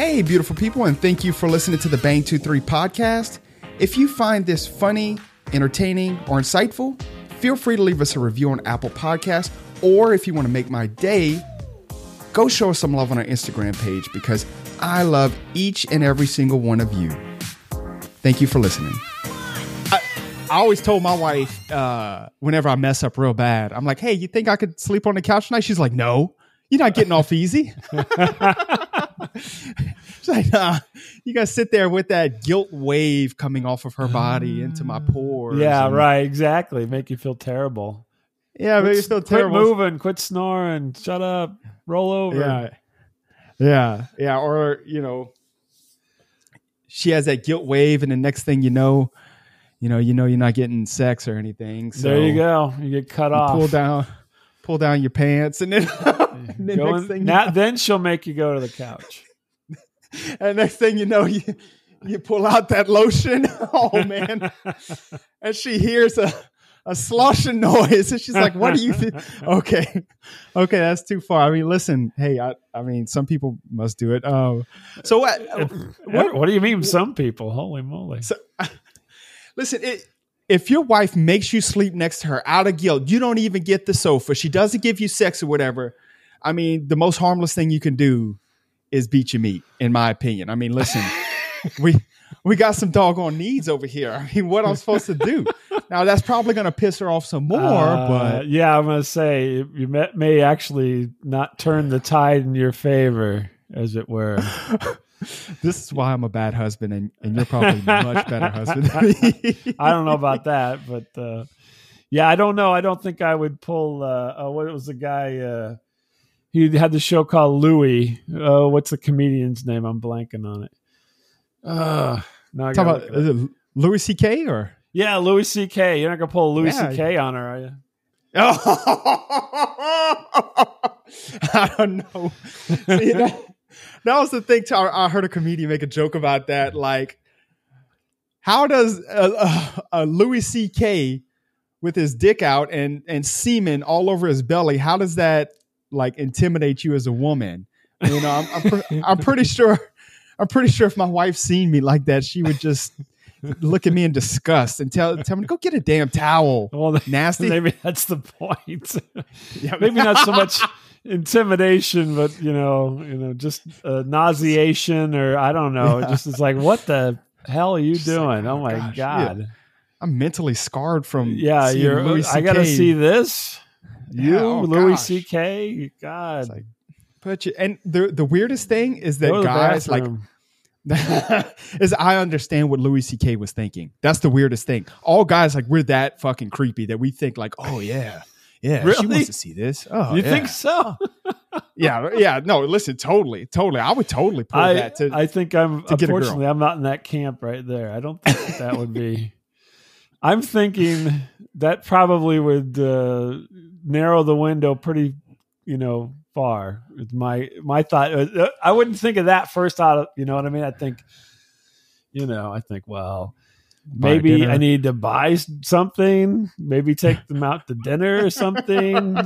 Hey, beautiful people, and thank you for listening to the Bang 23 podcast. If you find this funny, entertaining, or insightful, feel free to leave us a review on Apple Podcasts, or if you want to make my day, go show us some love on our Instagram page because I love each and every single one of you. Thank you for listening. I, I always told my wife uh, whenever I mess up real bad, I'm like, hey, you think I could sleep on the couch tonight? She's like, no, you're not getting off easy. She's like, nah, you gotta sit there with that guilt wave coming off of her body into my ah. pores. Yeah, and- right. Exactly. Make you feel terrible. Yeah, but you're still terrible. quit moving. Quit snoring. Shut up. Roll over. Yeah. Yeah. Yeah. Or, you know, she has that guilt wave, and the next thing you know, you know, you know you're not getting sex or anything. So there you go. You get cut you off. Pull down pull down your pants and then, and then Go next in- thing now- then she'll make you go to the couch. and next thing you know, you you pull out that lotion. Oh man. and she hears a a sloshing noise, and she's like, "What do you think?" Okay, okay, that's too far. I mean, listen, hey, I, I mean, some people must do it. Um, so what? what, what do you mean, some people? Holy moly! So, listen, it, if your wife makes you sleep next to her out of guilt, you don't even get the sofa. She doesn't give you sex or whatever. I mean, the most harmless thing you can do is beat your meat, in my opinion. I mean, listen, we we got some doggone needs over here. I mean, what I'm supposed to do? Now that's probably going to piss her off some more, Uh, but yeah, I'm gonna say you may, may actually not turn the tide in your favor, as it were. this is why I'm a bad husband, and, and you're probably a much better husband. I don't know about that, but uh, yeah, I don't know. I don't think I would pull. Uh, uh, what was the guy? He had the show called Louis. Uh, what's the comedian's name? I'm blanking on it. Uh, no, Talk about look it up. is it Louis C.K. or yeah, Louis C.K. You're not gonna pull Louis Yeah. C.K. on her, are you? Oh, I don't know. See, that, that was the thing. Too. I I heard a comedian make a joke about that. Like, how does a, uh, uh, Louis C.K. with his dick out and and semen all over his belly? How does that like intimidate you as a woman? You know, I'm I'm, pre- I'm pretty sure. I'm pretty sure if my wife seen me like that, she would just look at me in disgust and tell tell me go get a damn towel. Well, Nasty. maybe that's the point. Yeah, maybe not so much intimidation, but you know, you know, just uh, nauseation, or I don't know. It just is like, what the hell are you Just like, doing? oh oh my gosh, god! I'm mentally scarred from Yeah, you're. Louis I got to see this. You, Yeah, oh Louis gosh. C.K. God, like, But you, and the the weirdest thing is that guys like is I understand what Louis C.K. was thinking. That's the weirdest thing. All guys like we're that fucking creepy that we think like, oh yeah, yeah, she wants to see this. Oh, you yeah. think so? Yeah, yeah. No, listen, totally, totally. I would totally pull I, that to. I think I'm unfortunately I'm not in that camp right there. I don't think that would be. I'm thinking that probably would uh, narrow the window pretty, you know, far. It's my my thought. Uh, I wouldn't think of that first out of you know what I mean. I think, you know, I think well. Buy Maybe dinner. I need to buy something. Maybe take them out to dinner or something.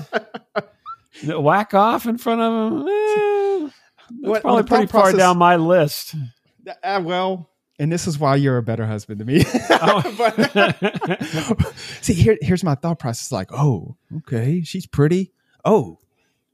Whack off in front of them. Eh, that's What- probably the pretty far process- down my list. Uh, well, and this is why you're a better husband to me. Oh. but see, here, here's my thought process: like, oh, okay, she's pretty. Oh,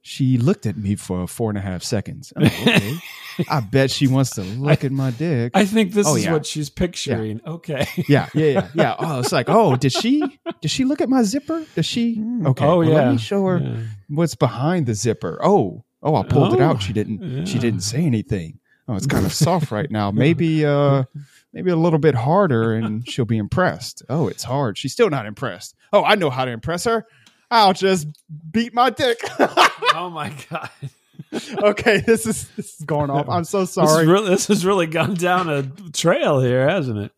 she looked at me for four and a half seconds. Oh, okay, I bet she wants to look at my dick. I think this Oh, is yeah. what she's picturing. Okay. yeah, yeah, yeah, yeah. Oh, it's like, oh, did she? Did she look at my zipper? Does she? Hmm. Okay. Oh well, yeah. Let me show her Yeah. what's behind the zipper. Oh, oh, I pulled it Oh, out. She didn't. She oh, didn't say anything. Oh, it's kind of soft right now. Maybe, uh, maybe a little bit harder, and she'll be impressed. Oh, it's hard. She's still not impressed. Oh, I know how to impress her. I'll just beat my dick. Oh my god. okay, this is this is going off. I'm so This, sorry. is really, this has really gone down a trail here, hasn't it?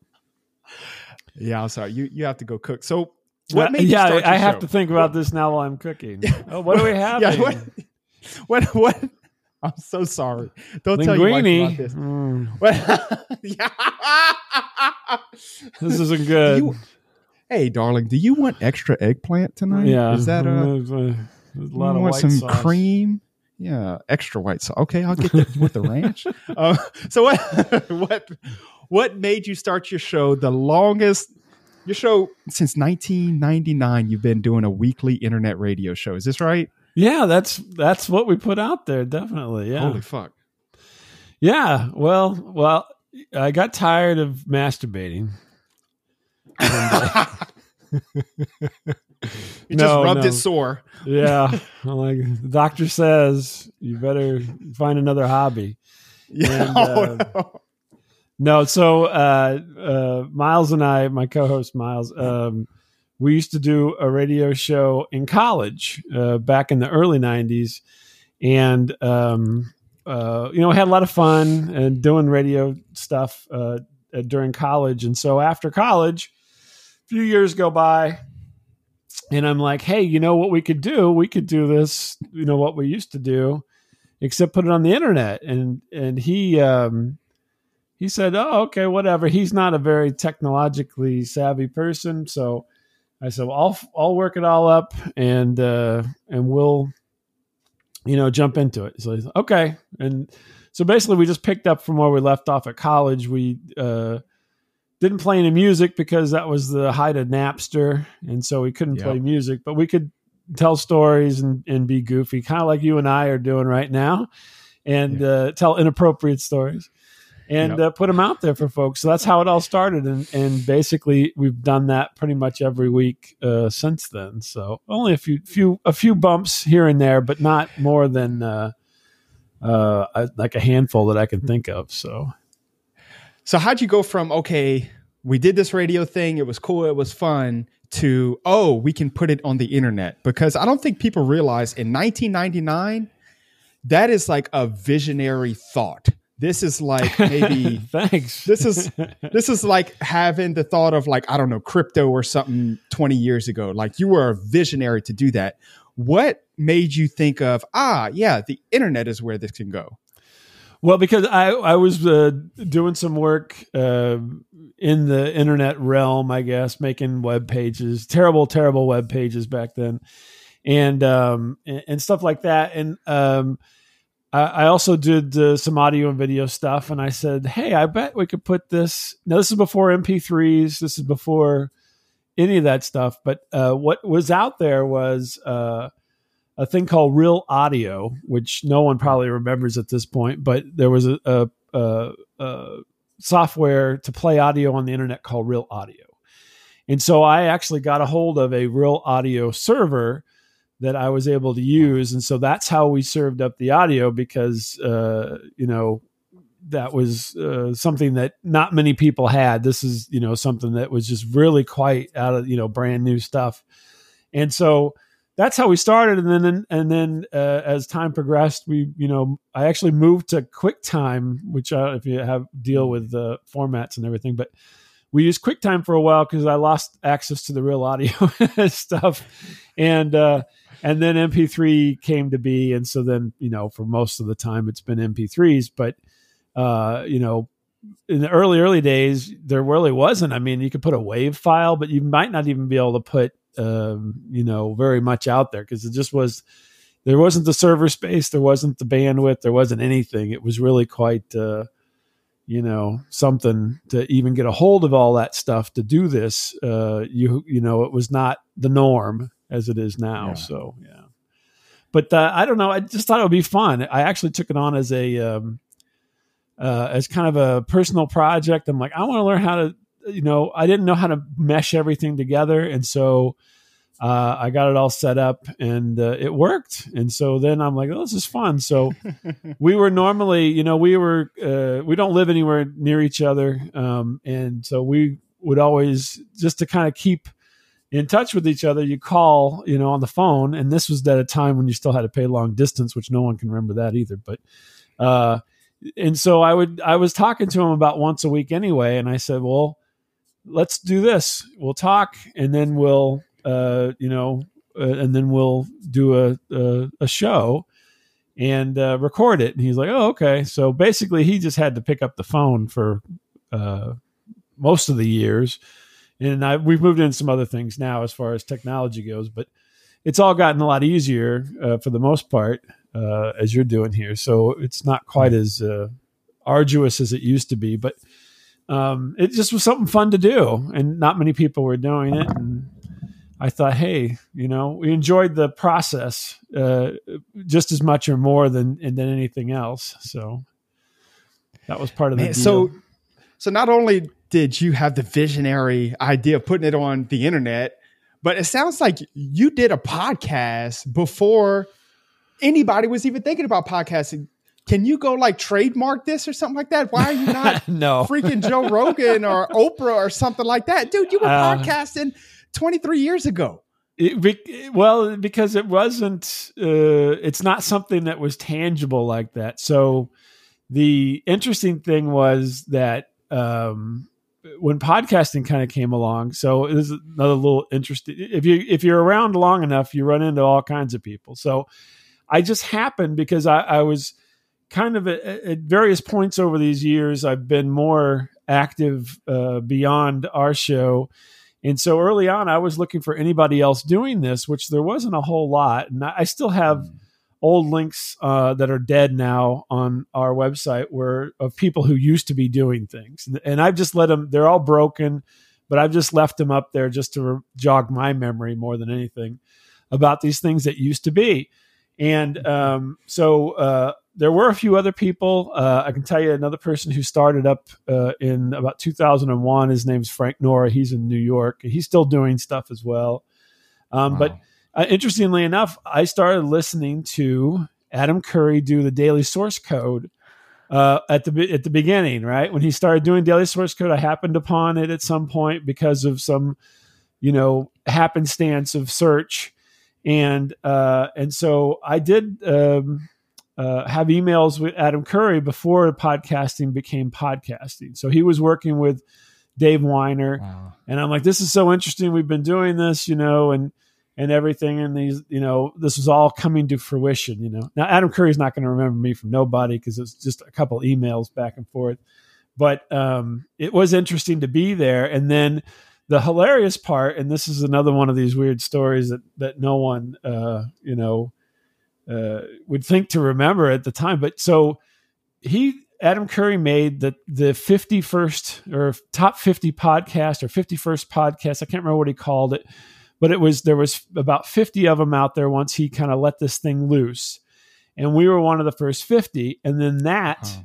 yeah, I'm sorry. You you have to go cook. So what made you yeah, I your have to think about this now while I'm cooking. Oh, what do we have? Yeah, what, what what? I'm so sorry. Don't tell your wife about this. Mm, this isn't good. you- hey, darling, do you want extra eggplant tonight? yeah. Is that a? There's a, a lot you of want white some sauce. cream? yeah, extra white sauce. Okay, I'll get that with the ranch. Uh, so what what what made you start your show? The longest your show since 1999. You've been doing a weekly internet radio show. Is this right? Yeah, that's that's what we put out there. Definitely. Yeah. Holy fuck. Yeah. Well, well, I got tired of masturbating. And, uh, You just rubbed no. it sore. yeah. I'm like the doctor says you better find another hobby. Yeah. And, Oh, uh, no. No, so uh, uh, Miles and I, my co-host Miles, um, we used to do a radio show in college uh, back in the early '90s, and um, uh, you know had a lot of fun and doing radio stuff uh, during college. And so after college, a few years go by, and I'm like, hey, you know what we could do? We could do this, you know what we used to do, except put it on the internet. And and he. Um, he said, "Oh, okay, whatever." He's not a very technologically savvy person, so I said, well, "I'll I'll work it all up, and uh, and we'll, you know, jump into it." So he's okay, and so basically, we just picked up from where we left off at college. We uh, didn't play any music because that was the height of Napster, and so we couldn't Yep. play music, but we could tell stories and, and be goofy, kind of like you and I are doing right now, and uh, tell inappropriate stories and Yep. uh, put them out there for folks. So that's how it all started, and and basically we've done that pretty much every week uh, since then. So only a few few a few bumps here and there, but not more than uh, uh, like a handful that I can think of. So So how'd you go from okay, we did this radio thing, it was cool, it was fun, to oh, we can put it on the internet? Because I don't think people realize in 1999, that is like a visionary thought. This is like maybe thanks. this is this is like having the thought of like I don't know crypto or something 20 years ago. Like you were a visionary to do that. What made you think of ah yeah the internet is where this can go? Well, because I I was uh, doing some work uh, in the internet realm, I guess, making web pages, terrible, terrible web pages back then, and um, and, and stuff like that. And um, I, also did uh, some audio and video stuff. And I said, hey, I bet we could put this. Now, this is before MP3s. This is before any of that stuff. But uh, what was out there was. Uh, a thing called Real Audio, which no one probably remembers at this point, but there was a, a, a, a software to play audio on the internet called Real Audio. And so I actually got a hold of a Real Audio server that I was able to use. And so that's how we served up the audio because, uh, you know, that was uh, something that not many people had. This is, you know, something that was just really quite out of, you know, brand new stuff. And so, that's how we started and then and then uh, as time progressed we you know i actually moved to quicktime which uh, if you have deal with the formats and everything but we used quicktime for a while because i lost access to the real audio stuff and uh and then mp3 came to be and so then you know for most of the time it's been mp3s but uh you know in the early early days there really wasn't. I mean you could put a wave file but you might not even be able to put um, you know very much out there because it just was there wasn't the server space there wasn't the bandwidth there wasn't anything. It was really quite uh, you know something to even get a hold of all that stuff to do this uh, you you know it was not the norm as it is now Yeah. so yeah but uh, i don't know i just thought it would be fun i actually took it on as a um, uh, as kind of a personal project i'm like i want to learn how to you know, I didn't know how to mesh everything together, and so uh, I got it all set up, and uh, it worked. And so then I'm like, oh, this is fun. So we were normally, you know, we were uh, we don't live anywhere near each other, um, and so we would always just to kind of keep in touch with each other. You call, you know, on the phone, and this was at a time when you still had to pay long distance, which no one can remember that either, but. Uh, and so I would I was talking to him about once a week anyway, and I said, well let's do this. We'll talk, and then we'll, uh, you know, uh, and then we'll do a a, a show and uh, record it. And he's like, oh, okay. So basically, he just had to pick up the phone for uh, most of the years, and I, we've moved into some other things now as far as technology goes, but it's all gotten a lot easier uh, for the most part. uh, as you're doing here. So it's not quite as uh, arduous as it used to be, but um, it just was something fun to do, and not many people were doing it. And I thought, hey, you know, we enjoyed the process uh, just as much or more than than anything else. So that was part of the Man, deal. so so not only did you have the visionary idea of putting it on the internet, but it sounds like you did a podcast before anybody was even thinking about podcasting. Can you go like trademark this or something like that? Why are you not no freaking Joe Rogan or Oprah or something like that? Dude, you were Uh, podcasting 23 years ago. It, well, because it wasn't, uh, it's not something that was tangible like that. So the interesting thing was that um, when podcasting kind of came along, so this is another little interesting. If you if you're around long enough, you run into all kinds of people. So I just happened because I, I was kind of at, at various points over these years, I've been more active uh, beyond our show. And so early on, I was looking for anybody else doing this, which there wasn't a whole lot. And I I still have old links uh, that are dead now on our website were of people who used to be doing things. And I've just let them, they're all broken, but I've just left them up there just to re- jog my memory more than anything about these things that used to be. And um, so uh, there were a few other people. Uh, I can tell you another person who started up uh, in about 2001. His name's Frank Nora. He's in New York. He's still doing stuff as well. Um, But uh, interestingly enough, I started listening to Adam Curry do the daily source code uh, at the at the beginning, right when he started doing daily source code. I happened upon it at some point because of some, you know, happenstance of search, and uh, and so I did um, uh, have emails with Adam Curry before podcasting became podcasting. So he was working with Dave Winer, Wow. and I'm like, this is so interesting. We've been doing this, you know, and and everything, and these, you know, this was all coming to fruition. You know, now Adam Curry's not going to remember me from nobody because it's just a couple emails back and forth, but um, it was interesting to be there. And then the hilarious part, and this is another one of these weird stories that that no one, uh, you know, uh, would think to remember at the time, but so he Adam Curry made the the 51st or top 50 podcast or 51st podcast. I can't remember what he called it, but it was there was about 50 of them out there once he kind of let this thing loose. And we were one of the first 50 and then that Huh.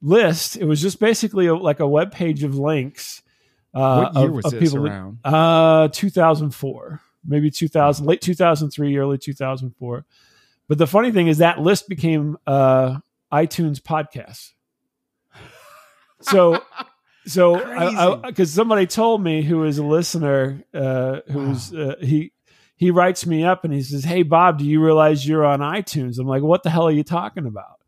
list it was just basically a, like a web page of links uh what year of, was of this people around? uh 2004 maybe 2000 late 2003 early 2004 but the funny thing is that list became uh itunes podcasts so so because somebody told me who is a listener uh who's uh, he he writes me up and he says hey bob do you realize you're on itunes? I'm like what the hell are you talking about?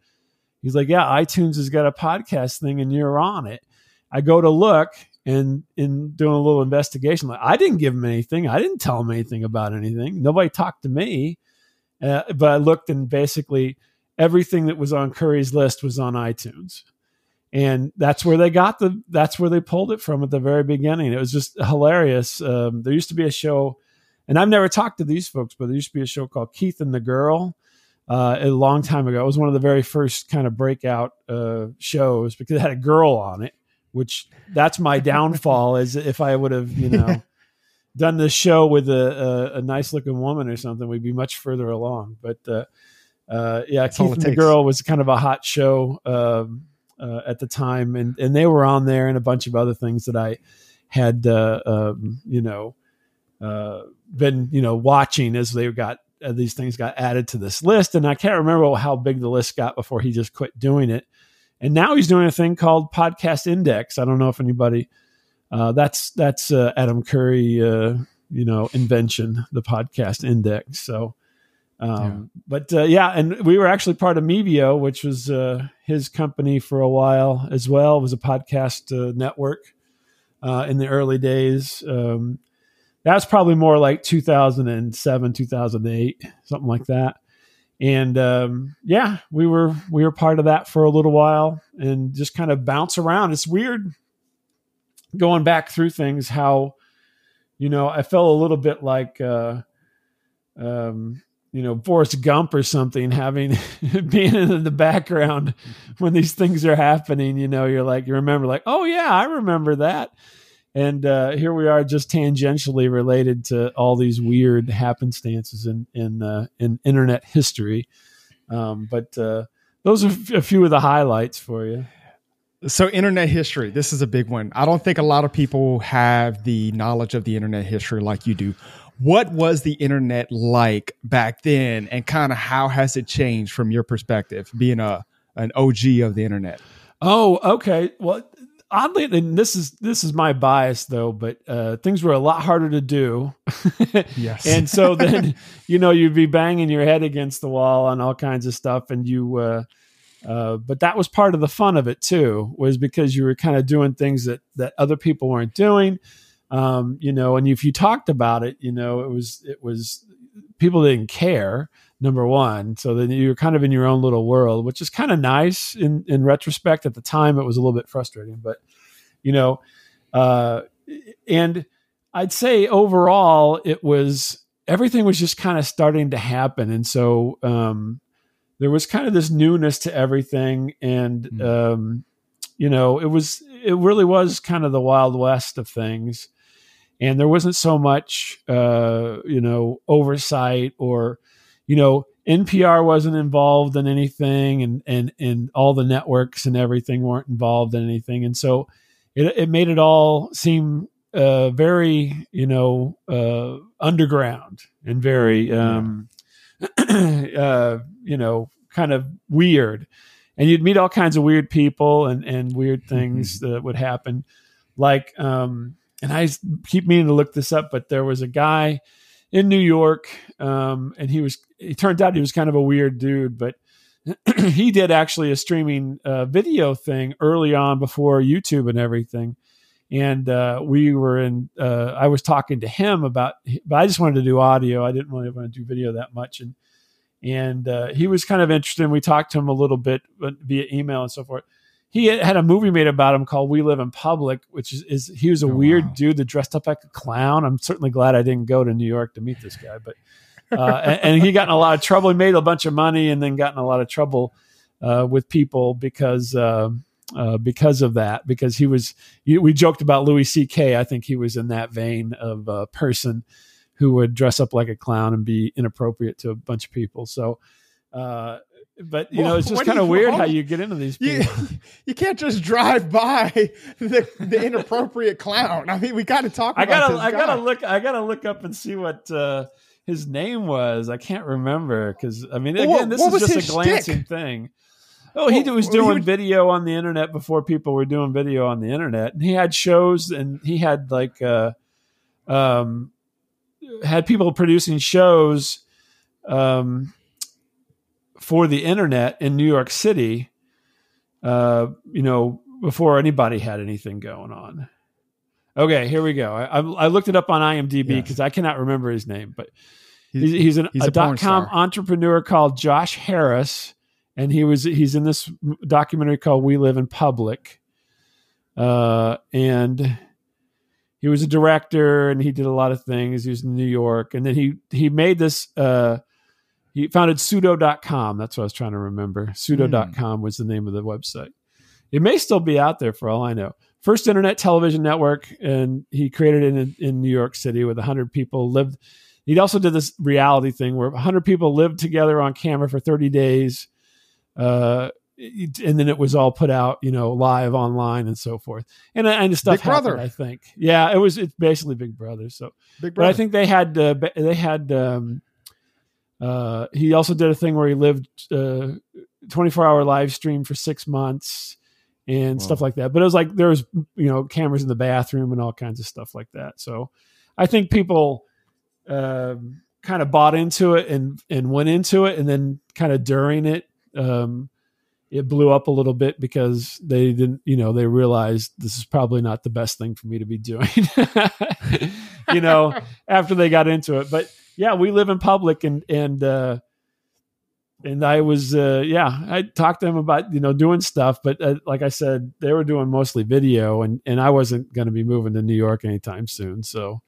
He's like yeah itunes has got a podcast thing and you're on it. I go to look and in doing a little investigation. Like i didn't give him anything. I didn't tell him anything about anything. Nobody talked to me. Uh, but i looked and basically everything that was on curry's list was on itunes and that's where they got the that's where they pulled it from at the very beginning. It was just hilarious. Um, there used to be a show and i've never talked to these folks but there used to be a show called keith and the girl uh, a long time ago. It was one of the very first kind of breakout uh, shows because it had a girl on it which that's my downfall is if i would have you know done this show with a, a, a nice looking woman or something we'd be much further along. But uh, uh, yeah all keith it and the girl was kind of a hot show um, uh, at the time, and and they were on there, and a bunch of other things that I had, uh, um, you know, uh, been you know watching as they got uh, these things got added to this list, and I can't remember how big the list got before he just quit doing it, and now he's doing a thing called Podcast Index. I don't know if anybody. Uh, that's that's uh, Adam Curry, you know, invention, the podcast index. So, um, but uh, yeah, and we were actually part of Mevio, which was uh, his company for a while as well. It was a podcast uh, network uh, in the early days. Um, that was probably more like 2007, 2008, something like that. And um, yeah, we were we were part of that for a little while and just kind of bounce around. It's weird going back through things how you know I felt a little bit like uh, um, you know Forrest Gump or something, having being in the background when these things are happening. You know, you're like you remember like, oh yeah, I remember that. And uh, here we are, just tangentially related to all these weird happenstances in in uh, in internet history. Um, but uh, those are a few of the highlights for you. So, internet history, this is a big one. I don't think a lot of people have the knowledge of the internet history like you do what was the internet like back then and kind of how has it changed from your perspective being a an OG of the internet? Oh, okay. Well, oddly, and this is this is my bias though, but uh, things were a lot harder to do. yes, and so then you know you'd be banging your head against the wall on all kinds of stuff, and you. Uh, uh, but that was part of the fun of it too, was because you were kind of doing things that that other people weren't doing um, you know, and if you talked about it, you know, it was it was people didn't care. Number one, so then you're kind of in your own little world, which is kind of nice in in retrospect. At the time, it was a little bit frustrating, but you know, uh, and I'd say overall, it was everything was just kind of starting to happen, and so um, there was kind of this newness to everything, and mm. um, you know, it was it really was kind of the wild west of things and there wasn't so much uh, you know oversight or you know NPR wasn't involved in anything and and and all the networks and everything weren't involved in anything. And so it, it made it all seem uh, very you know uh, underground and very um, uh, you know kind of weird. And you'd meet all kinds of weird people and and weird things mm-hmm. that would happen. Like um, and I keep meaning to look this up, but there was a guy in New York, um, and he was. It turned out he was kind of a weird dude, but he did actually a streaming uh, video thing early on before YouTube and everything. And uh, we were in. Uh, I was talking to him about, but I just wanted to do audio. I didn't really want to do video that much, and and uh, he was kind of interested. And we talked to him a little bit via email and so forth he had a movie made about him called We Live in Public, which is, is he was a oh, weird wow. dude that dressed up like a clown. I'm certainly glad I didn't go to New York to meet this guy, but uh, and, and, he got in a lot of trouble. He made a bunch of money and then got in a lot of trouble uh, with people because uh, uh because of that. Because he was, we joked about Louis C.K. I think he was in that vein of a person who would dress up like a clown and be inappropriate to a bunch of people. So uh, but you well, know, it's just kind of weird how you get into these people. You, you can't just drive by the, the inappropriate clown. I mean, we got to talk. I gotta, I gotta look, I gotta look up and see what uh, his name was. I can't remember because I mean, again, well, this is just a glancing stick? thing. Oh, he was doing he would... video on the internet before people were doing video on the internet, and he had shows, and he had like, uh, um, had people producing shows, um for the internet in New York City, uh, you know, before anybody had anything going on. Okay, here we go. I, I looked it up on IMDb because yes. I cannot remember his name, but he's, he's, an, he's a, a dot com star. entrepreneur called Josh Harris, and he was he's in this documentary called We Live in Public, uh, and he was a director and he did a lot of things. He was in New York, and then he he made this. Uh, he founded Pseudo.com. That's what I was trying to remember. Pseudo.com mm. was the name of the website. It may still be out there for all I know. First internet television network, and he created it in, in New York City with 100 people lived. He also did this reality thing where 100 people lived together on camera for 30 days. Uh, and then it was all put out, you know, live online and so forth. And and stuff Big happened, Brother. I think. Yeah, it was it's basically Big Brother. So Big Brother. But I think they had uh, they had um, uh, he also did a thing where he lived uh, 24 hour live stream for six months and stuff like that. But it was like there was you know cameras in the bathroom and all kinds of stuff like that. So I think people um, kind of bought into it and and went into it, and then kind of during it. Um, it blew up a little bit because they didn't, you know, they realized this is probably not the best thing for me to be doing, you know, after they got into it. But yeah, we live in public and and uh, and I was uh, yeah, I talked to them about you know doing stuff, but uh, like I said, they were doing mostly video, and and I wasn't going to be moving to New York anytime soon, so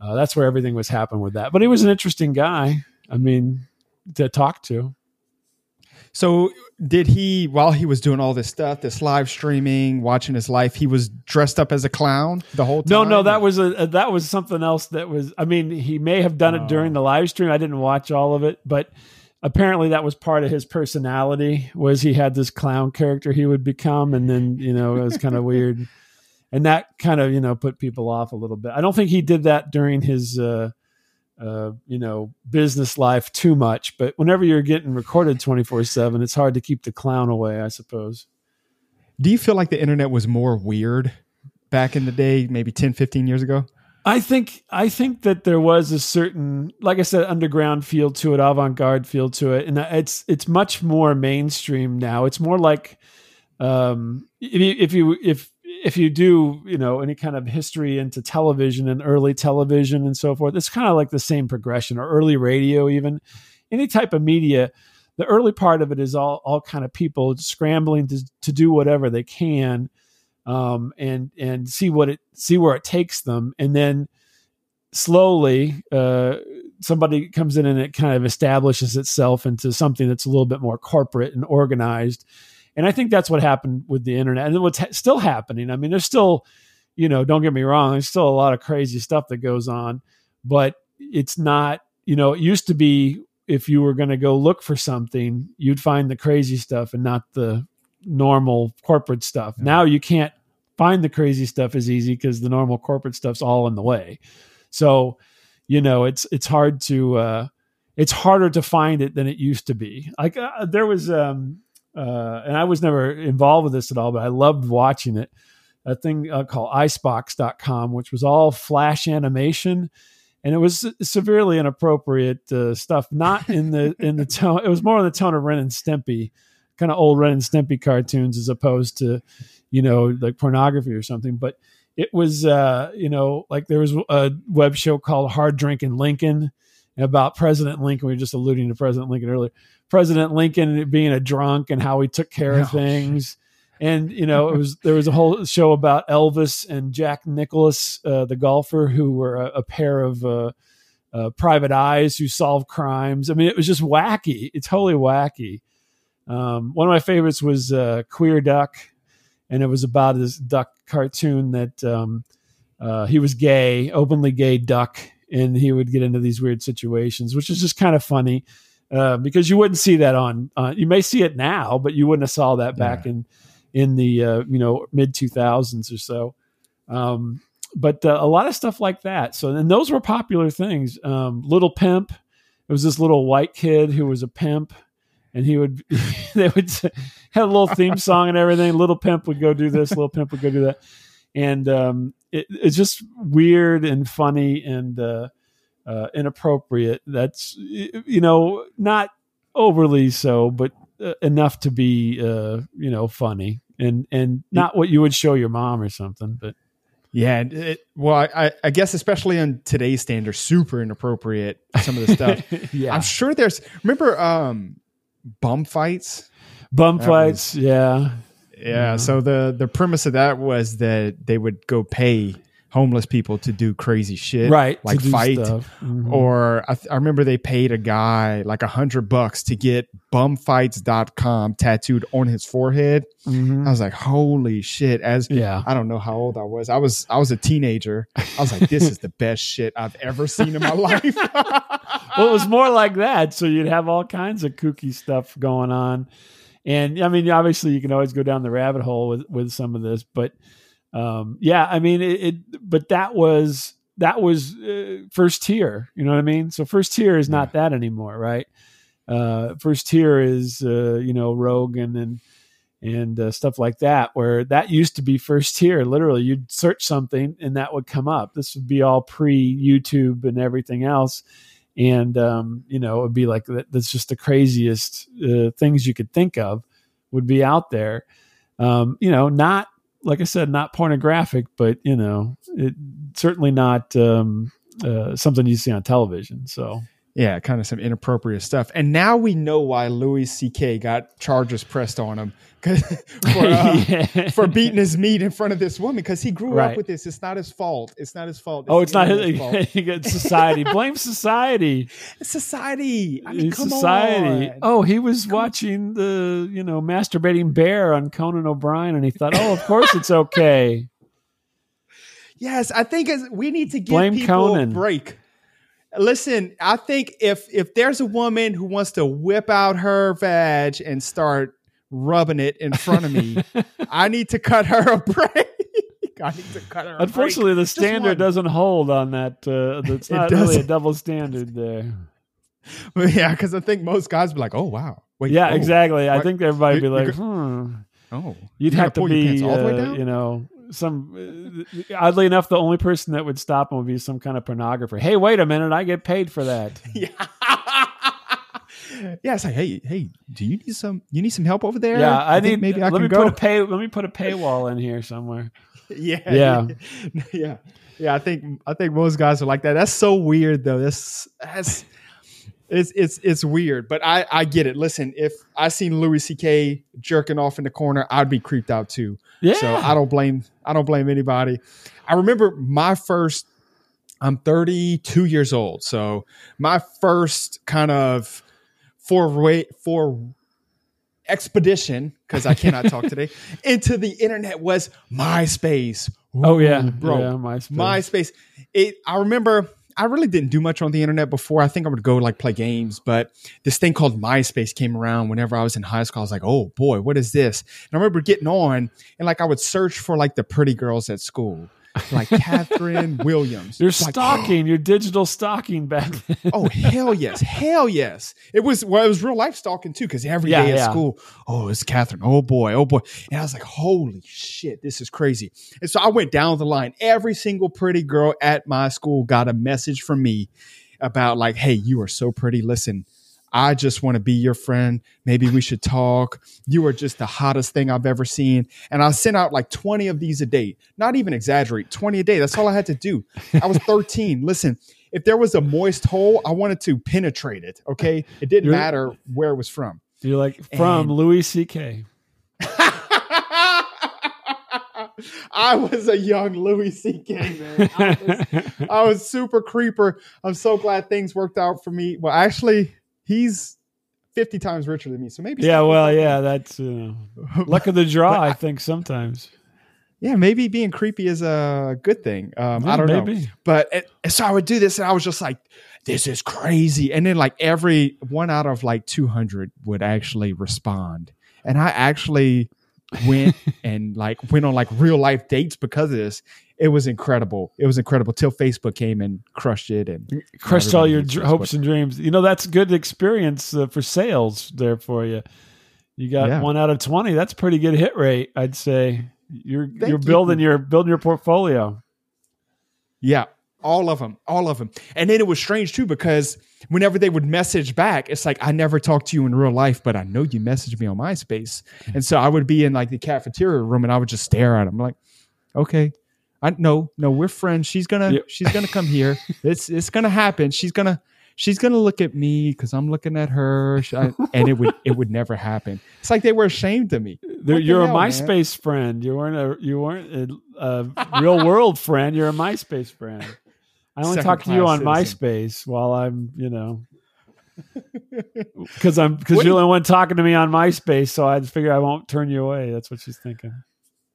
uh, that's where everything was happening with that. But he was an interesting guy. I mean, to talk to. So did he while he was doing all this stuff, this live streaming, watching his life, he was dressed up as a clown the whole time? No, no, that was a that was something else that was I mean, he may have done it during the live stream. I didn't watch all of it, but apparently that was part of his personality was he had this clown character he would become and then, you know, it was kind of weird. And that kind of, you know, put people off a little bit. I don't think he did that during his uh uh, you know, business life too much. But whenever you're getting recorded 24 7, it's hard to keep the clown away, I suppose. Do you feel like the internet was more weird back in the day, maybe 10, 15 years ago? I think I think that there was a certain, like I said, underground feel to it, avant-garde feel to it, and it's it's much more mainstream now. It's more like um, if you if you if if you do, you know, any kind of history into television and early television and so forth, it's kind of like the same progression or early radio, even any type of media. The early part of it is all all kind of people scrambling to to do whatever they can, um, and and see what it see where it takes them, and then slowly uh, somebody comes in and it kind of establishes itself into something that's a little bit more corporate and organized and I think that's what happened with the internet and what's ha- still happening. I mean, there's still, you know, don't get me wrong, there's still a lot of crazy stuff that goes on, but it's not, you know, it used to be if you were going to go look for something, you'd find the crazy stuff and not the normal corporate stuff. Yeah. Now you can't find the crazy stuff as easy because the normal corporate stuff's all in the way. So, you know, it's it's hard to uh it's harder to find it than it used to be. Like uh, there was um uh, and I was never involved with this at all, but I loved watching it. A thing uh, called Icebox.com, which was all flash animation, and it was severely inappropriate uh, stuff. Not in the in the tone; it was more in the tone of Ren and Stimpy, kind of old Ren and Stimpy cartoons, as opposed to, you know, like pornography or something. But it was, uh, you know, like there was a web show called Hard Drinking Lincoln about President Lincoln. We were just alluding to President Lincoln earlier President Lincoln being a drunk and how he took care of oh, things. And you know, it was there was a whole show about Elvis and Jack Nicklaus, uh, the golfer, who were a, a pair of uh, uh, private eyes who solve crimes. I mean, it was just wacky. It's totally wacky. Um, one of my favorites was uh, Queer Duck, and it was about this duck cartoon that um, uh, he was gay, openly gay duck, and he would get into these weird situations, which is just kind of funny. Uh, because you wouldn't see that on. Uh, you may see it now, but you wouldn't have saw that back yeah. in in the uh, you know mid two thousands or so. Um, but uh, a lot of stuff like that. So and those were popular things. Um, little Pimp. It was this little white kid who was a pimp, and he would they would have a little theme song and everything. Little Pimp would go do this. Little Pimp would go do that, and um, it, it's just weird and funny and uh, uh, inappropriate. That's you know not overly so, but uh, enough to be uh, you know funny and and not what you would show your mom or something. But yeah, it, well, I, I guess especially on today's standards, super inappropriate. Some of the stuff. yeah, I'm sure there's. Remember, um, bum fights. Bum that fights. Was, yeah. Yeah. Yeah. So the the premise of that was that they would go pay homeless people to do crazy shit, right? Like fight, mm-hmm. or I, th- I, remember they paid a guy like a hundred bucks to get bumfights.com tattooed on his forehead. Mm-hmm. I was like, holy shit! As yeah, I don't know how old I was. I was I was a teenager. I was like, this is the best shit I've ever seen in my life. well, it was more like that. So you'd have all kinds of kooky stuff going on. And I mean, obviously, you can always go down the rabbit hole with, with some of this, but um, yeah, I mean it, it, but that was that was uh, first tier. You know what I mean? So first tier is not that anymore, right? Uh, first tier is uh, you know Rogan and and uh, stuff like that, where that used to be first tier. Literally, you'd search something and that would come up. This would be all pre YouTube and everything else, and um, you know it would be like that's just the craziest uh, things you could think of would be out there. Um, you know, not like I said, not pornographic, but you know, it certainly not um, uh, something you see on television. So yeah, kind of some inappropriate stuff. And now we know why Louis C.K. got charges pressed on him for uh, Yeah. for beating his meat in front of this woman because he grew Right. up with this. It's not his fault. It's not his fault. Oh, it's not his, fault. his, you get society. Blame society. It's society. I mean, come society. on. Oh, he was watching the you know masturbating bear on Conan O'Brien, and he thought, oh, of course it's okay. Yes, I think as we need to give Blame people Conan. a break. Listen, I think if if there's a woman who wants to whip out her vag and start rubbing it in front of me, I need to cut her a break. I need to cut her. Unfortunately, the standard doesn't hold on that. Uh, it's It not really a double standard there. yeah, because I think most guys be like, "Oh wow, wait, Yeah, oh, exactly. I think everybody would be like, hmm. Oh, You'd You have your be, pants all the way uh, down? you know, some. Uh, oddly enough, the only person that would stop him would be some kind of pornographer. Hey, wait a minute! I get paid for that. yeah. yeah, it's like, hey, hey, do you need some? You need some help over there? Yeah, I, think need. maybe I let can me go. put a pay. Let me put a paywall in here somewhere. yeah, Yeah. yeah, yeah. I think I think most guys are like that. That's so weird, though. That's that's it's it's it's weird, but I I get it. Listen, if I seen Louis C.K. jerking off in the corner, I'd be creeped out too. Yeah. So I don't blame I don't blame anybody. I remember my first I'm 32 years old. So my first kind of foray for expedition because I cannot talk today into the internet was MySpace. oh yeah, bro. Yeah, MySpace. MySpace. It. I remember. I really didn't do much on the internet before. I think I would go like play games, but this thing called MySpace came around whenever I was in high school. I was like, "Oh boy, what is this?" And I remember getting on and like I would search for like the pretty girls at school, like Catherine Williams. You're Like, stalking. You're digital stalking back oh, then. oh hell yes, hell yes. It was well, it was real life stalking too, because every day Yeah, at yeah. school, oh, it's Catherine. Oh boy, oh boy. And I was like, holy shit, this is crazy. And so I went down the line. Every single pretty girl at my school got a message from me about like, hey, you are so pretty. Listen. I just want to be your friend. Maybe we should talk. You are just the hottest thing I've ever seen. And I sent out like 20 of these a day. Not even exaggerate, 20 a day. That's all I had to do. I was 13. Listen, if there was a moist hole, I wanted to penetrate it. Okay. It didn't You're- matter where it was from. You're like from And- Louis C.K. I was a young Louis C.K. man. I was, I was super creeper. I'm so glad things worked out for me. Well, actually, he's 50 times richer than me. So maybe. yeah, well, yeah, that's uh, luck of the draw. I- I think sometimes. Yeah, maybe being creepy is a good thing. Um, I don't know. But it, so I would do this, and I was just like, "This is crazy." And then like every one out of like two hundred would actually respond, and I actually went and like went on like real life dates because of this. It was incredible. It was incredible till Facebook came and crushed it. And crushed all your dr- hopes and dreams. You know that's good experience uh, for sales there for you. You got Yeah. one out of twenty. That's pretty good hit rate, I'd say. You're Thank you're you. building your building your portfolio. Yeah, all of them, all of them. And then it was strange too because whenever they would message back, it's like I never talked to you in real life, but I know you messaged me on MySpace. Hmm. And so I would be in like the cafeteria room and I would just stare at them like, okay. I no, no, we're friends. She's gonna Yep. she's gonna come here. It's it's gonna happen. She's gonna she's gonna look at me because I'm looking at her. And it would it would never happen. It's like they were ashamed of me. You're a hell, man? MySpace friend. You weren't a you weren't a, a real world friend. You're a MySpace friend. I only talk to you on citizen. MySpace while I'm you know because I'm because you're the only one talking to me on MySpace. So I figure I won't turn you away. That's what she's thinking.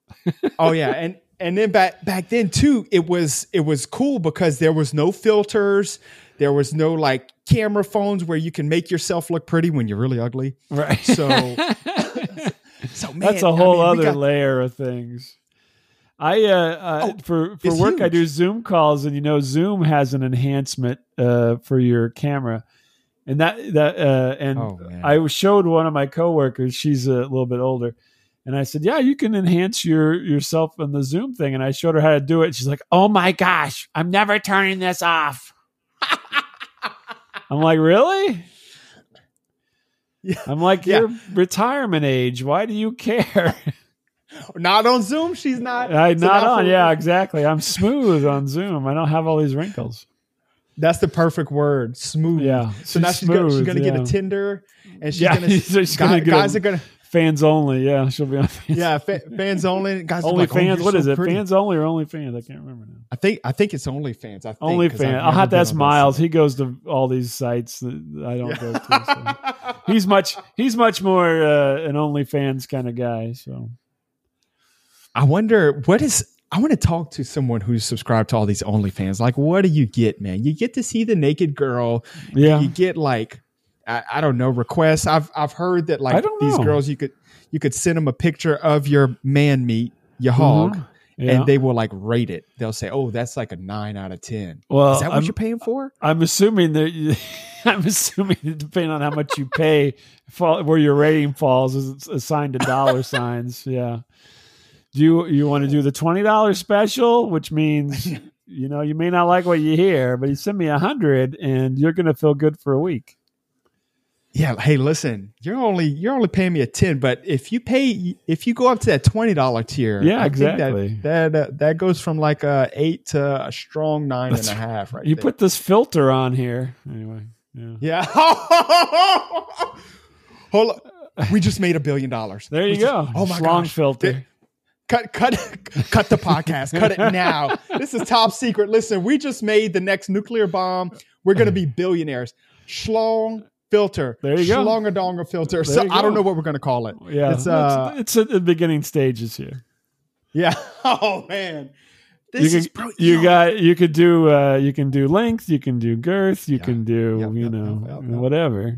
oh yeah and and then back back then too it was it was cool because there was no filters there was no like camera phones where you can make yourself look pretty when you're really ugly Right. so so man, That's a whole mean, other got- layer of things. I uh, uh Oh, for for it's work I do. Zoom calls and you know Zoom has an enhancement uh for your camera. And that that uh and Oh. I showed one of my coworkers, she's a little bit older. And I said, "Yeah, you can enhance your yourself on the Zoom thing." And I showed her how to do it. She's like, "Oh my gosh, I'm never turning this off." I'm like, "Really?" Yeah. I'm like, Yeah. "You're retirement age. Why do you care?" not on zoom she's not I not on. Yeah, exactly. I'm smooth on Zoom. I don't have all these wrinkles. That's the perfect word. Smooth. Yeah. So now she's gonna, she's gonna get a Tinder, and she's Yeah, gonna, she's guy- gonna get guys a- are gonna Fans only. Yeah, she'll be on. Fans. yeah fa- fans only. Guys only like, oh, fans. you're what so is it? pretty. Fans only or only fans? I can't remember now. I think I think it's only fans. I think, Only I've. I'll have to ask Miles. He goes to all these sites that I don't go to. So. He's much. He's much more uh, an OnlyFans kind of guy. So I wonder what is. I want to talk to someone who's subscribed to all these OnlyFans. Like, what do you get, man? You get to see the naked girl. yeah, You get like, I, I don't know, requests. I've I've heard that like these girls, you could you could send them a picture of your man meat, your hog, Mhm. yeah. and they will like rate it. They'll say, "Oh, that's like a nine out of ten. well, Is that what I'm, you're paying for? I'm assuming that. You, I'm assuming depending on how much you pay, fall, where your rating falls is assigned to dollar signs. Yeah. Do you you want to do the twenty dollars special, which means you know you may not like what you hear, but you send me a hundred and you're gonna feel good for a week. Yeah. Hey, listen, you're only you're only paying me a ten, but if you pay if you go up to that twenty dollar tier, Yeah, I think exactly. That that, uh, that goes from like a eight to a strong nine and a half. Right. You there. put this filter on here anyway. Yeah. Yeah. Hold on. We just made a billion dollars. There you go. Oh my Schlong gosh. filter. Cut, cut, cut the podcast. Cut it now. This is top secret. Listen, we just made the next nuclear bomb. We're going to be billionaires. Schlong filter. There you go. Schlongadonga filter. There So I don't know what we're going to call it. yeah, It's, uh, it's, it's at the beginning stages here. Yeah. Oh man. You This can, is bro. you yo. got you could do uh, you can do length, you can do girth, you Yeah. can do you know whatever.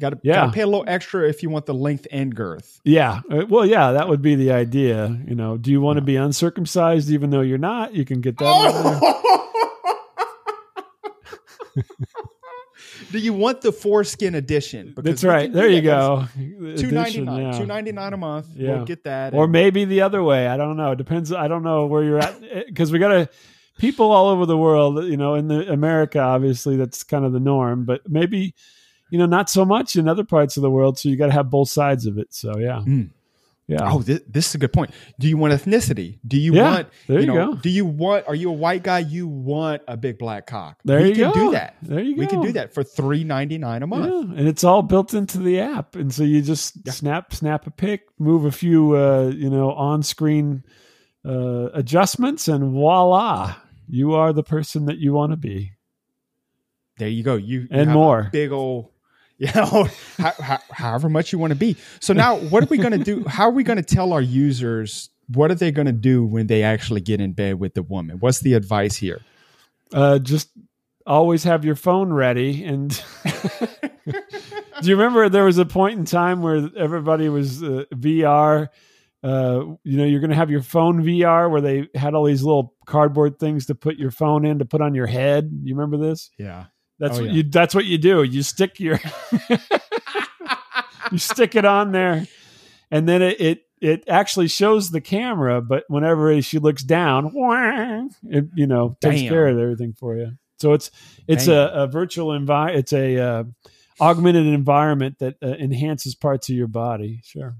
Got to Yeah. pay a little extra if you want the length and girth. Yeah, uh, well, yeah, that would be the idea. You know, do you want to be uncircumcised even though you're not? You can get that. there. Do you want the foreskin edition? Because That's right. There you go. Two ninety nine. yeah. Two ninety nine a month. Yeah. We'll get that. or maybe the other way. I don't know. It depends. I don't know where you're at because we got to people all over the world. You know, in the America, obviously that's kind of the norm, but maybe you know not so much in other parts of the world. So you got to have both sides of it. So yeah, Mm. yeah. Oh, this, this is a good point. Do you want ethnicity? Do you Yeah, want? there you know, go. Do you want? Are you a white guy? You want a big black cock? there we you can go. do that. There you go. We can do that for three ninety nine a month. Yeah, and it's all built into the app, and so you just Yeah. snap snap a pic, move a few uh, you know on screen uh, adjustments, and voila, you are the person that you want to be. There you go. You you And have a more. big old. You know, how, how, however much you want to be. So now, what are we going to do? How are we going to tell our users what are they going to do when they actually get in bed with the woman? What's the advice here? Uh, just always have your phone ready. And do you remember there was a point in time where everybody was uh, VR? Uh, you know, you're going to have your phone VR where they had all these little cardboard things to put your phone in to put on your head. You remember this? Yeah. That's Oh, what yeah. you. That's what you do. You stick your, you stick it on there, and then it it, it actually shows the camera. But whenever she looks down, it you know takes Damn. care of everything for you. So it's it's a, a virtual environment. It's a uh, augmented environment that uh, enhances parts of your body. Sure,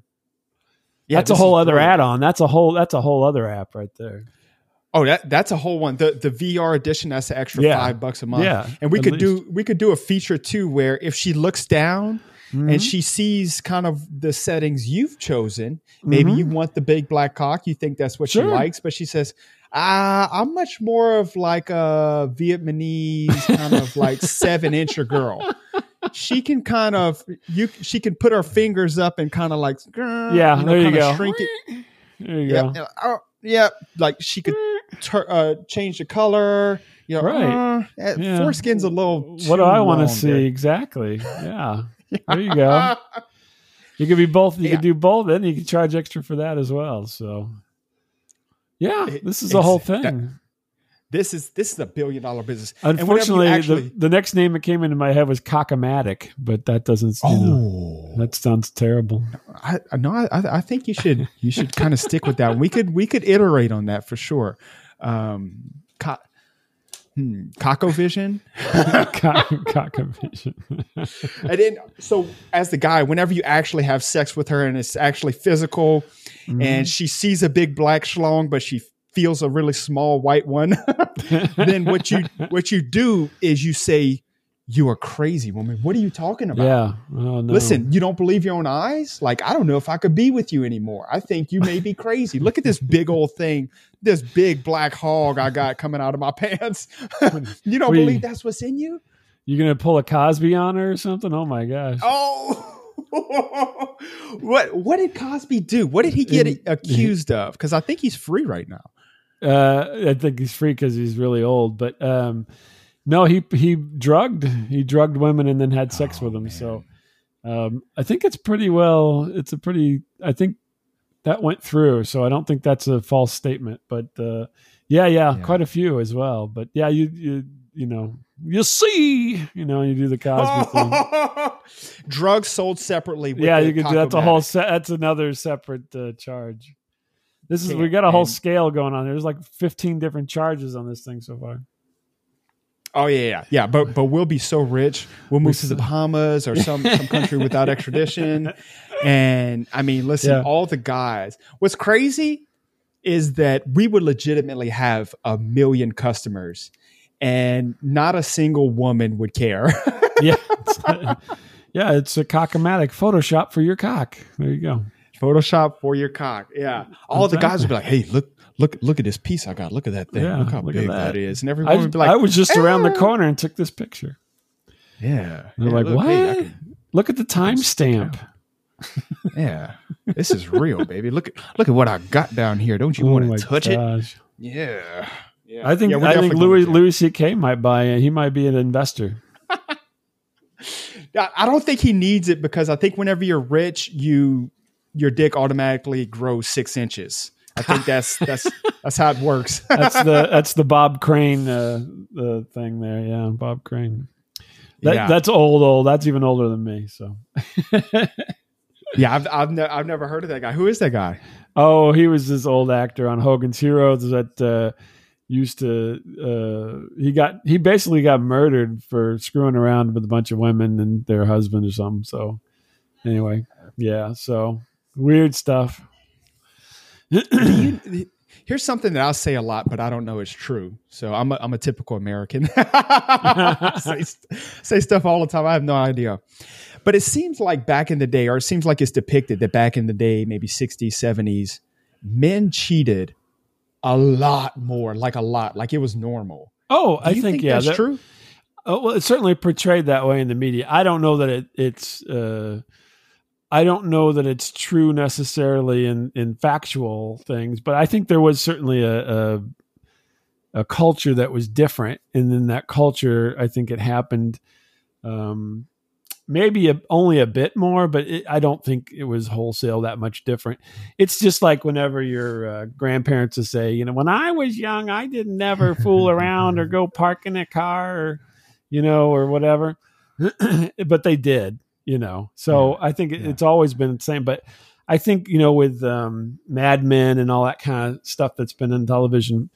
Yeah, that's a whole other add-on. That's a whole that's a whole other app right there. Oh, that that's a whole one. The the VR edition that's an extra Yeah. five bucks a month. Yeah, and we could do we could do a feature too where if she looks down Mhm. and she sees kind of the settings you've chosen, maybe Mhm. you want the big black cock, you think that's what she likes, but she says, "Ah, I'm much more of like a Vietnamese kind of like seven incher girl." She can kind of you. She can put her fingers up and kind of like Yeah, there you go. Shrink it. There you Yeah, go. yeah, oh, yeah. Like she could tur- uh, change the color. You know, Right. uh, eh, Yeah. foreskin's a little. What do I want want to see exactly? Yeah, there you go. You could be both. You Yeah. could do both, and you can charge extra for that as well. So, yeah, It- this is the whole thing. that- this is this is a billion dollar business. And whenever you Unfortunately, actually, the, the next name that came into my head was Cockomatic, but that doesn't. You know, oh, that sounds terrible. I, no, I, I think you should you should kind of stick with that. We could we could iterate on that for sure. Um, co- hmm, Vision. Cock- Cockovision. and then so as the guy whenever you actually have sex with her and it's actually physical Mm-hmm. and she sees a big black schlong but she feels a really small white one, then what you what you do is you say, "You are crazy, woman. What are you talking about?" Yeah. Oh, no. Listen, you don't believe your own eyes? Like, I don't know if I could be with you anymore. I think you may be crazy. Look at this big old thing, this big black hog I got coming out of my pants. you don't We- believe that's what's in you? You're gonna pull a Cosby on her or something? Oh my gosh. Oh. what what did Cosby do? What did he get accused of? Because I think he's free right now. Uh, I think he's free because he's really old. But um, no, he he drugged he drugged women and then had sex Oh, with them. man. So um, I think it's pretty well. It's a pretty. I think that went through. So I don't think that's a false statement. But uh, yeah, yeah, Yeah. quite a few as well. But yeah, you you you know you see you know you do the Cosby thing. Drugs sold separately. With yeah, you can do that's a whole set. That's another separate uh, charge. This is we got a whole and- scale going on. There's like 15 different charges on this thing so far. Oh yeah, yeah, yeah. But but we'll be so rich, we'll move to the Bahamas or some some country without extradition. And I mean, listen, Yeah. all the guys. What's crazy is that we would legitimately have a million customers, and not a single woman would care. yeah, it's, yeah, it's a cockomatic Photoshop for your cock. There you go. Photoshop for your cock. Yeah, all the guys would be like, "Hey, look, look, look at this piece I got. Look at that thing. Yeah, look how look big that." that is." And everyone I, would be like, I was just around the "Eh." corner and took this picture. "Yeah." They're yeah, like, look, what? hey, can- Look at the timestamp. Yeah, this is real, baby. Look at look at what I got down here. Don't you Oh want to touch it? Yeah, yeah. I think Yeah, I think Louis Louis C.K. might buy it. He might be an investor. I I don't think he needs it because I think whenever you're rich, you your dick automatically grows six inches. I think that's that's that's how it works. That's the that's the Bob Crane uh, the thing there. Yeah, Bob Crane. That, Yeah. That's old, old. That's even older than me. So, yeah, I've I've, ne- I've never heard of that guy. Who is that guy? oh, he was this old actor on Hogan's Heroes that uh, used to. Uh, he got he basically got murdered for screwing around with a bunch of women and their husband or something. So, anyway, yeah. So weird stuff. You, here's something that I'll say a lot, but I don't know it's true. So I'm a, I'm a typical American. say, say stuff all the time. I have no idea. But it seems like back in the day, or it seems like it's depicted that back in the day, maybe 60s, 70s, men cheated a lot more, like a lot, like it was normal. Oh, I think, think, yeah, that's that- true. Oh, well, it's certainly portrayed that way in the media. I don't know that it, it's. Uh, I don't know that it's true necessarily in in factual things, but I think there was certainly a a, a culture that was different, and in that culture, I think it happened. Um, maybe a, only a bit more, but it, I don't think it was wholesale that much different. It's just like whenever your uh, grandparents would say, you know, when I was young, I didn't never fool around or go park in a car or, you know, or whatever. but they did, you know. So I think it, yeah. it's always been the same. But I think, you know, with um, Mad Men and all that kind of stuff that's been in television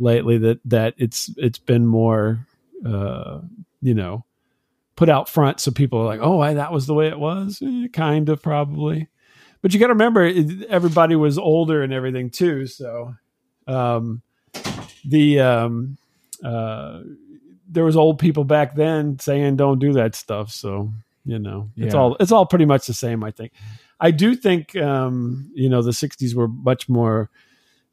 lately, that that it's it's been more, uh, you know, put out front so people are like, oh, I, that was the way it was, Eh, kind of probably. But you got to remember, it- everybody was older and everything too. So, um, the um, uh, there was old people back then saying don't do that stuff. So you know, it's Yeah. all it's all pretty much the same. I think. I do think um, you know the '60s were much more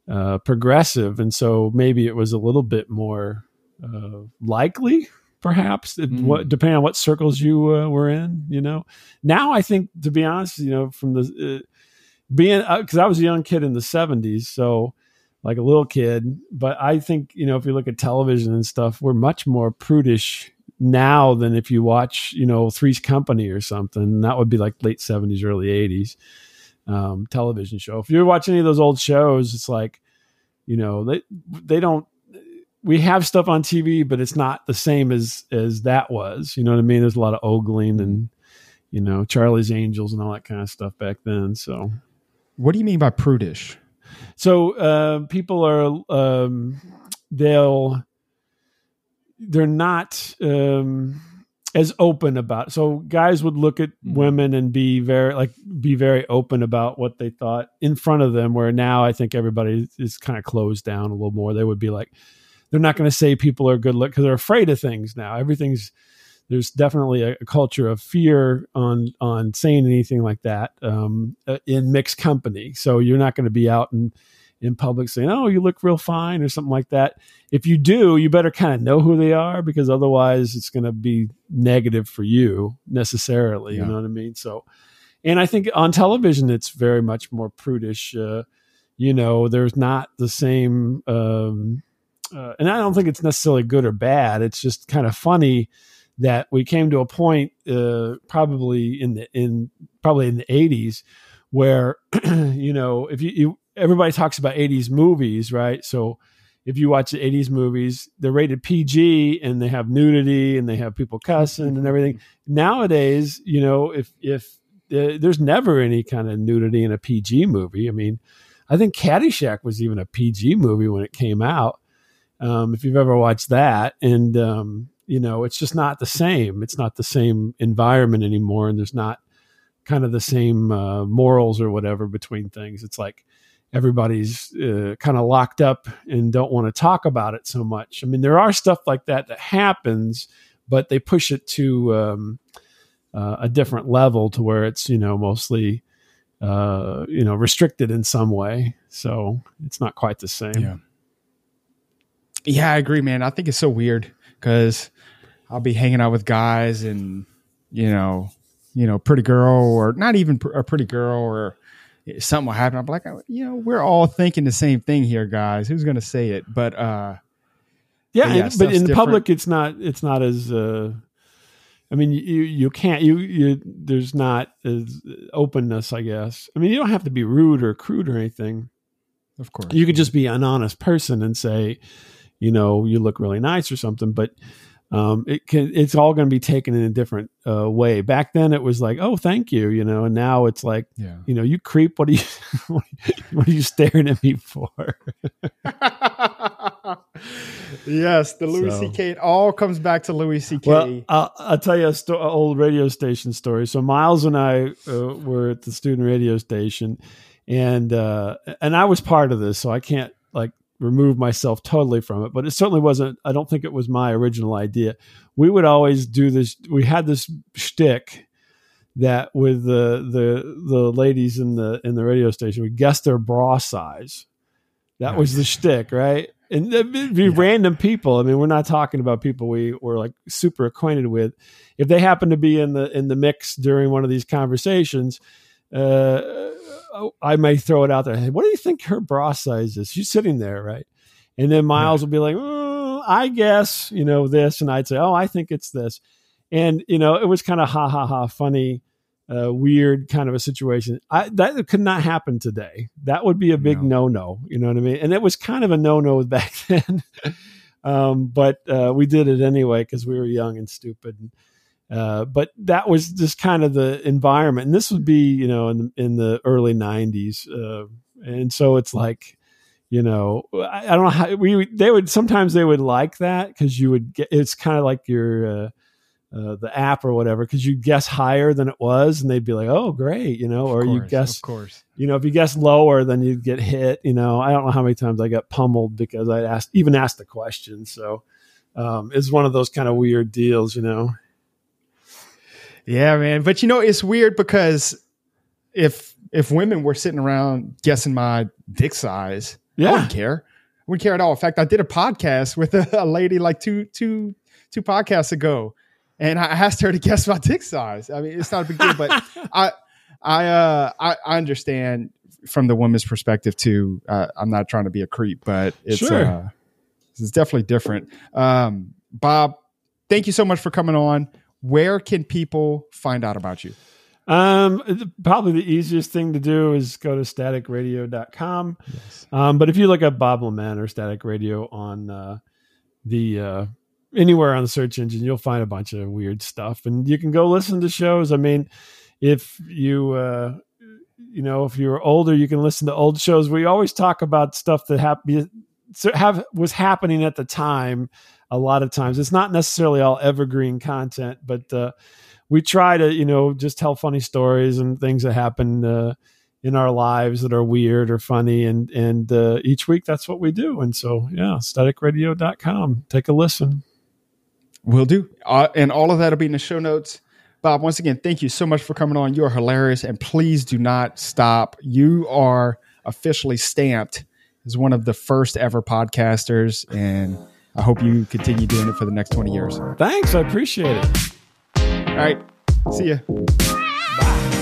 uh, progressive, and so maybe it was a little bit more uh, likely perhaps it- Mm. what depending on what circles you uh, were in you know now i think to be honest you know from the uh, being because i was a young kid in the 70s so like a little kid but i think you know if you look at television and stuff we're much more prudish now than if you watch you know three's company or something that would be like late 70s early 80s um, television show if you watch any of those old shows it's like you know they they don't we have stuff on TV, but it's not the same as as that was. You know what I mean? There's a lot of ogling and you know Charlie's Angels and all that kind of stuff back then. So What do you mean by prudish? so uh, people are um, they'll they're not um, as open about. So guys would look at Mhm. women and be very like be very open about what they thought in front of them. Where now I think everybody is kind of closed down a little more. They would be like, they're not going to say people are good look because they're afraid of things now. Everything's there's definitely a, a culture of fear on on saying anything like that um, uh, in mixed company. So you're not going to be out in in public saying, "Oh, you look real fine" or something like that. If you do, you better kind of know who they are because otherwise, it's going to be negative for you necessarily. Yeah. You know what I mean? So, and I think on television, it's very much more prudish. Uh, you know, there's not the same. Um, uh, and I don't think it's necessarily good or bad. It's just kind of funny that we came to a point, uh, probably in the in probably in the '80s, where you know if you, you everybody talks about '80s movies, right? So if you watch the '80s movies, they're rated PG and they have nudity and they have people cussing and everything. Nowadays, you know, if if uh, there's never any kind of nudity in a PG movie. I mean, I think Caddyshack was even a PG movie when it came out. Um, if you've ever watched that, and um, you know, it's just not the same. It's not the same environment anymore, and there's not kind of the same uh, morals or whatever between things. It's like everybody's uh, kind of locked up and don't want to talk about it so much. I mean, there are stuff like that that happens, but they push it to um, uh, a different level to where it's you know mostly uh, you know restricted in some way. So it's not quite the same. Yeah. Yeah, I agree, man. I think it's so weird because I'll be hanging out with guys and you know, you know, pretty girl or not even pr- a pretty girl or something will happen. I'm like, you know, we're all thinking the same thing here, guys. Who's going to say it? But uh, Yeah, But yeah, and- but in different. public, it's not. It's not as. Uh, I mean, you you can't you you. There's not as openness, I guess. I mean, you don't have to be rude or crude or anything. of course, You could just be an honest person and say, you know, you look really nice or something. But um, it can. It's all going to be taken in a different uh, way. Back then, it was like, oh, thank you, you know, and now it's like, yeah. you know, you creep. What are you? what are you staring at me for? yes, the Louis So- C.K. It all comes back to Louis C.K. Well, I'll, I'll tell you a sto- old radio station story. So Miles and I uh, were at the student radio station, and uh, and I was part of this, so I can't like remove myself totally from it. But it certainly wasn't. I don't think it was my original idea. We would always do this. We had this shtick that with the the the ladies in the in the radio station, we guess their bra size. That was the shtick, right? And it'd be Yeah. random people. I mean, we're not talking about people we were like super acquainted with. If they happen to be in the in the mix during one of these conversations, uh, I may throw it out there. Hey, what do you think her bra size is? She's sitting there, right? And then Miles will be like, "Mm, I guess you know this, and I'd say, oh, I think it's this, and you know, it was kind of ha ha ha funny uh, weird kind of a situation. I, that could not happen today. That would be a big no no. You know what I mean? And it was kind of a no no back then. um, but uh, we did it anyway because we were young and stupid. Uh, but that was just kind of the environment, and this would be you know in in the early '90s, uh, and so it's like you know I, I don't know how we they would sometimes they would like that because you would get it's kind of like your uh, uh, the app or whatever because you guess higher than it was and they'd be like oh great you know or Of you guess of course. you know if you guess lower then you'd get hit you know. I don't know how many times i got pummeled because i asked even asked the question. So um, it's one of those kind of weird deals you know Yeah, man. But you know, it's weird because if if women were sitting around guessing my dick size, yeah. I wouldn't care. I wouldn't care at all. In fact, I did a podcast with a, a lady like two two two podcasts ago, and I asked her to guess my dick size. I mean, it's not a big deal, but I I uh I, I understand from the woman's perspective too. Uh, I'm not trying to be a creep, but it's Sure. uh, it's definitely different. Um, Bob, thank you so much for coming on. Where can people find out about you? Um, probably the easiest thing to do is go to staticradio.com. Um, but if you look up Bob Lement or Static Radio on uh, the uh, anywhere on the search engine, you'll find a bunch of weird stuff, and you can go listen to shows. I mean, if you uh, you know if you're older, you can listen to old shows. We always talk about stuff that happened So have was happening at the time. A lot of times. It's not necessarily all evergreen content, but uh, we try to, you know, just tell funny stories and things that happen uh, in our lives that are weird or funny. And, and uh, each week that's what we do. And so, yeah, staticradio.com. Take a listen. Will do. Uh, and all of that will be in the show notes. Bob, once again, thank you so much for coming on. You are hilarious. And please do not stop. You are officially stamped as one of the first ever podcasters. And I hope you continue doing it for the next 20 years. Thanks. I appreciate it. All right. See ya. Bye.